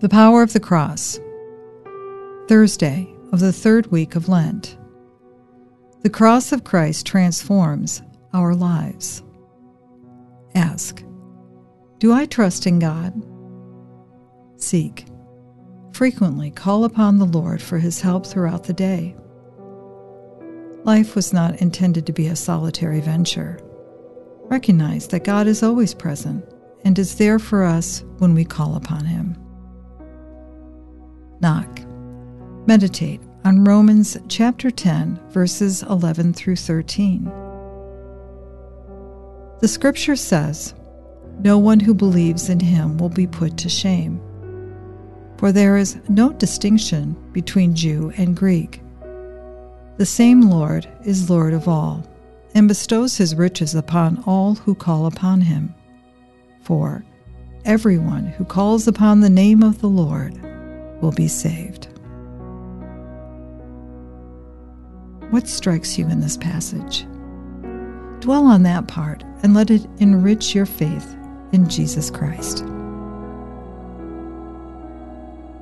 The Power of the Cross. Thursday of the third week of Lent. The cross of Christ transforms our lives. Ask Do I trust in God? Seek. Frequently call upon the Lord for his help throughout the day. Life was not intended to be a solitary venture. Recognize that God is always present and is there for us when we call upon him. Knock. Meditate on Romans chapter 10, verses 11 through 13. The scripture says, No one who believes in him will be put to shame. For there is no distinction between Jew and Greek. The same Lord is Lord of all, and bestows his riches upon all who call upon him. For everyone who calls upon the name of the Lord will be saved. What strikes you in this passage? Dwell on that part and let it enrich your faith in Jesus Christ.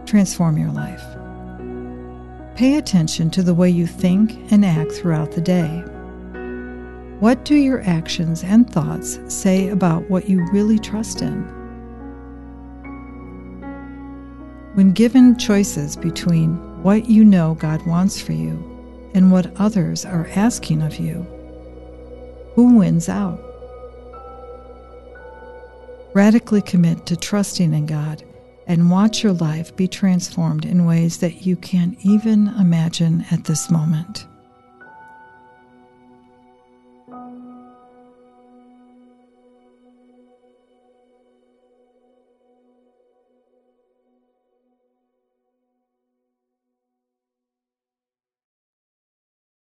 Transform your life. Pay attention to the way you think and act throughout the day. What do your actions and thoughts say about what you really trust in? When given choices between what you know God wants for you and what others are asking of you, who wins out? Radically commit to trusting in God and watch your life be transformed in ways that you can't even imagine at this moment.